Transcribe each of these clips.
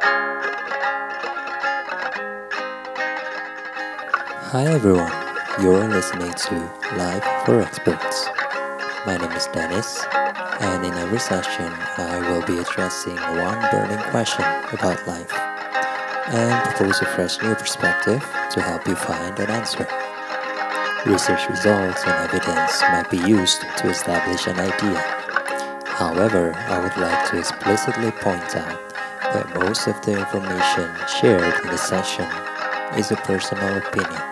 Hi everyone, you're listening to Life for Experts. My name is Dennis, and in every session, I will be addressing one burning question about life and propose a fresh new perspective to help you find an answer. Research results and evidence might be used to establish an idea. However, I would like to explicitly point out that most of the information shared in the session is a personal opinion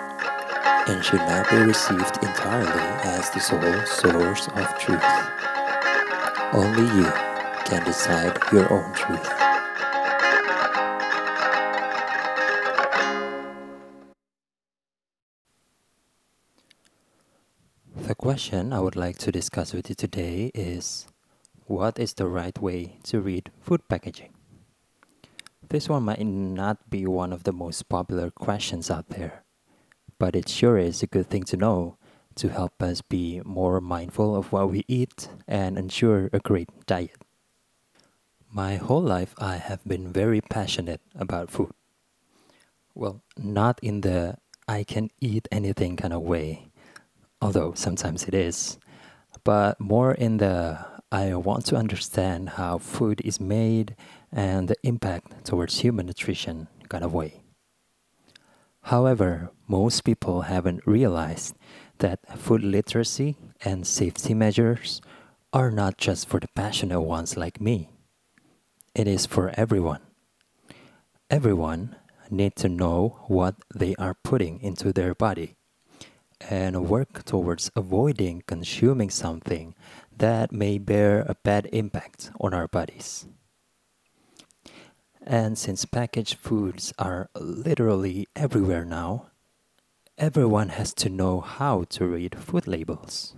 and should not be received entirely as the sole source of truth. Only you can decide your own truth. The question I would like to discuss with you today is What is the right way to read food packaging? This one might not be one of the most popular questions out there, but it sure is a good thing to know to help us be more mindful of what we eat and ensure a great diet. My whole life, I have been very passionate about food. Well, not in the I can eat anything kind of way, although sometimes it is, but more in the I want to understand how food is made and the impact towards human nutrition kind of way. However, most people haven't realized that food literacy and safety measures are not just for the passionate ones like me. It is for everyone. Everyone need to know what they are putting into their body and work towards avoiding consuming something that may bear a bad impact on our bodies. And since packaged foods are literally everywhere now, everyone has to know how to read food labels.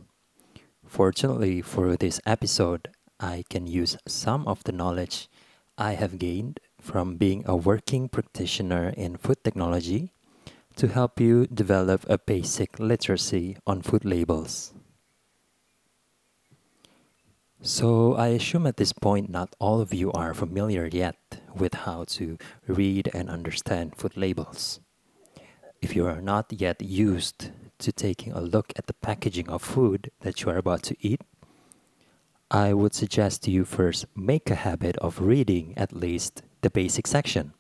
Fortunately for this episode, I can use some of the knowledge I have gained from being a working practitioner in food technology to help you develop a basic literacy on food labels. So, I assume at this point not all of you are familiar yet with how to read and understand food labels. If you are not yet used to taking a look at the packaging of food that you are about to eat, I would suggest you first make a habit of reading at least the basic section,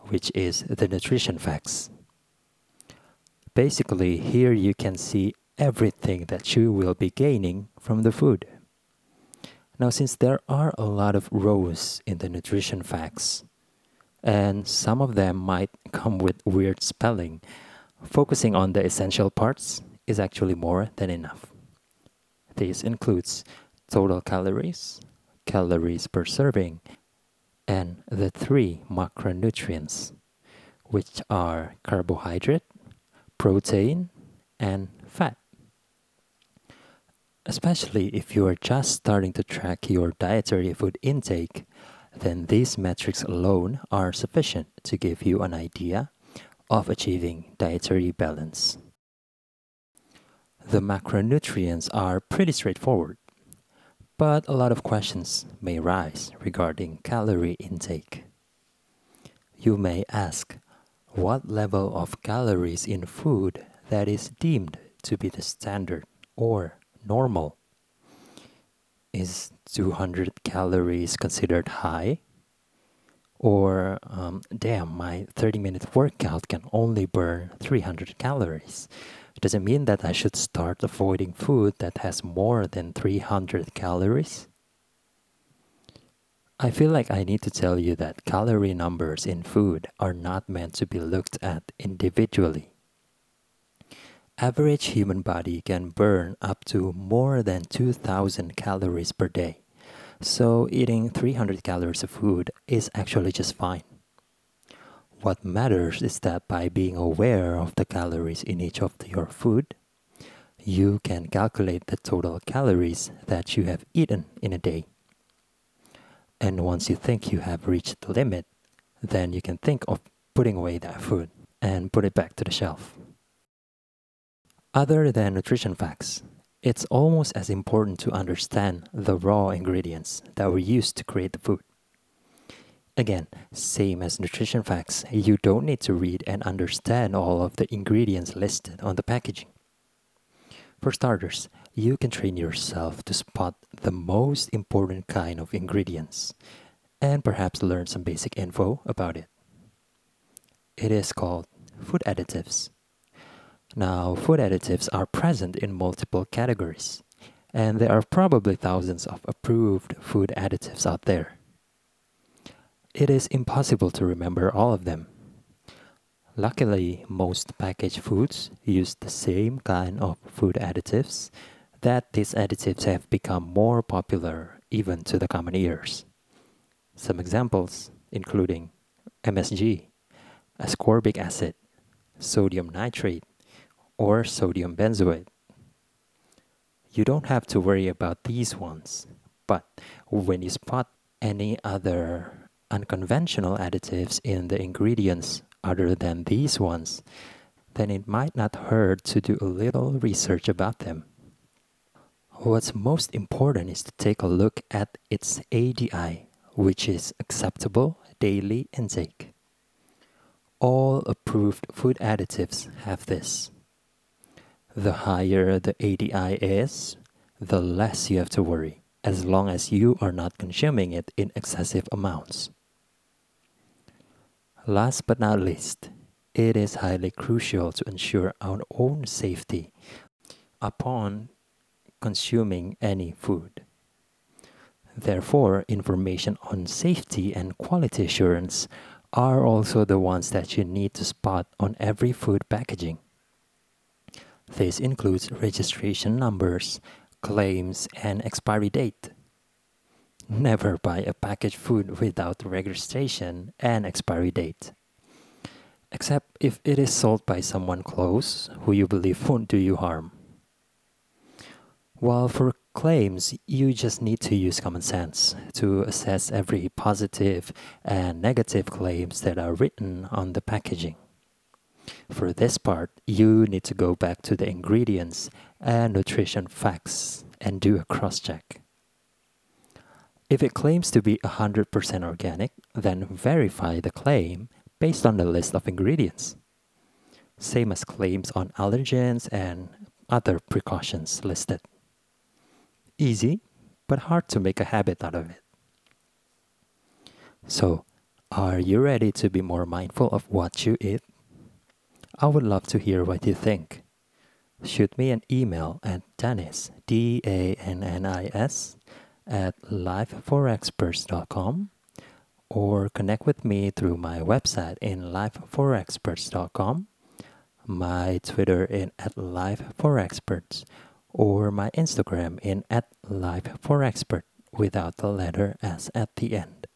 which is the nutrition facts. Basically, here you can see everything that you will be gaining from the food. Now, since there are a lot of rows in the nutrition facts, and some of them might come with weird spelling, focusing on the essential parts is actually more than enough. This includes total calories, calories per serving, and the three macronutrients, which are carbohydrate, protein, and fat. Especially if you are just starting to track your dietary food intake, then these metrics alone are sufficient to give you an idea of achieving dietary balance. The macronutrients are pretty straightforward, but a lot of questions may rise regarding calorie intake. You may ask, what level of calories in food that is deemed to be the standard or normal? Is 200 calories considered high? Or, um, damn, my 30 minute workout can only burn 300 calories. Does it mean that I should start avoiding food that has more than 300 calories? I feel like I need to tell you that calorie numbers in food are not meant to be looked at individually. Average human body can burn up to more than 2000 calories per day. So eating 300 calories of food is actually just fine. What matters is that by being aware of the calories in each of your food, you can calculate the total calories that you have eaten in a day. And once you think you have reached the limit, then you can think of putting away that food and put it back to the shelf. Other than nutrition facts, it's almost as important to understand the raw ingredients that were used to create the food. Again, same as nutrition facts, you don't need to read and understand all of the ingredients listed on the packaging. For starters, you can train yourself to spot the most important kind of ingredients and perhaps learn some basic info about it. It is called food additives. Now, food additives are present in multiple categories, and there are probably thousands of approved food additives out there. It is impossible to remember all of them. Luckily, most packaged foods use the same kind of food additives that these additives have become more popular even to the common ears. Some examples including MSG, ascorbic acid, sodium nitrate, or sodium benzoate. You don't have to worry about these ones, but when you spot any other unconventional additives in the ingredients other than these ones, then it might not hurt to do a little research about them. What's most important is to take a look at its ADI, which is acceptable daily intake. All approved food additives have this. The higher the ADI is, the less you have to worry, as long as you are not consuming it in excessive amounts. Last but not least, it is highly crucial to ensure our own safety upon consuming any food. Therefore, information on safety and quality assurance are also the ones that you need to spot on every food packaging. This includes registration numbers, claims, and expiry date. Never buy a packaged food without registration and expiry date. Except if it is sold by someone close who you believe won't do you harm. While for claims, you just need to use common sense to assess every positive and negative claims that are written on the packaging. For this part, you need to go back to the ingredients and nutrition facts and do a cross check. If it claims to be 100% organic, then verify the claim based on the list of ingredients. Same as claims on allergens and other precautions listed. Easy, but hard to make a habit out of it. So, are you ready to be more mindful of what you eat? I would love to hear what you think. Shoot me an email at Dennis, D A N N I S, at lifeforexperts.com or connect with me through my website in lifeforexperts.com, my Twitter in at lifeforexperts, or my Instagram in at lifeforexpert without the letter S at the end.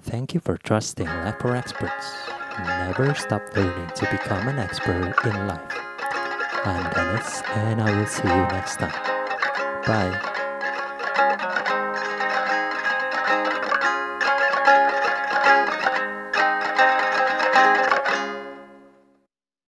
Thank you for trusting Life for Experts. Never stop learning to become an expert in life. I'm Dennis, and I will see you next time. Bye.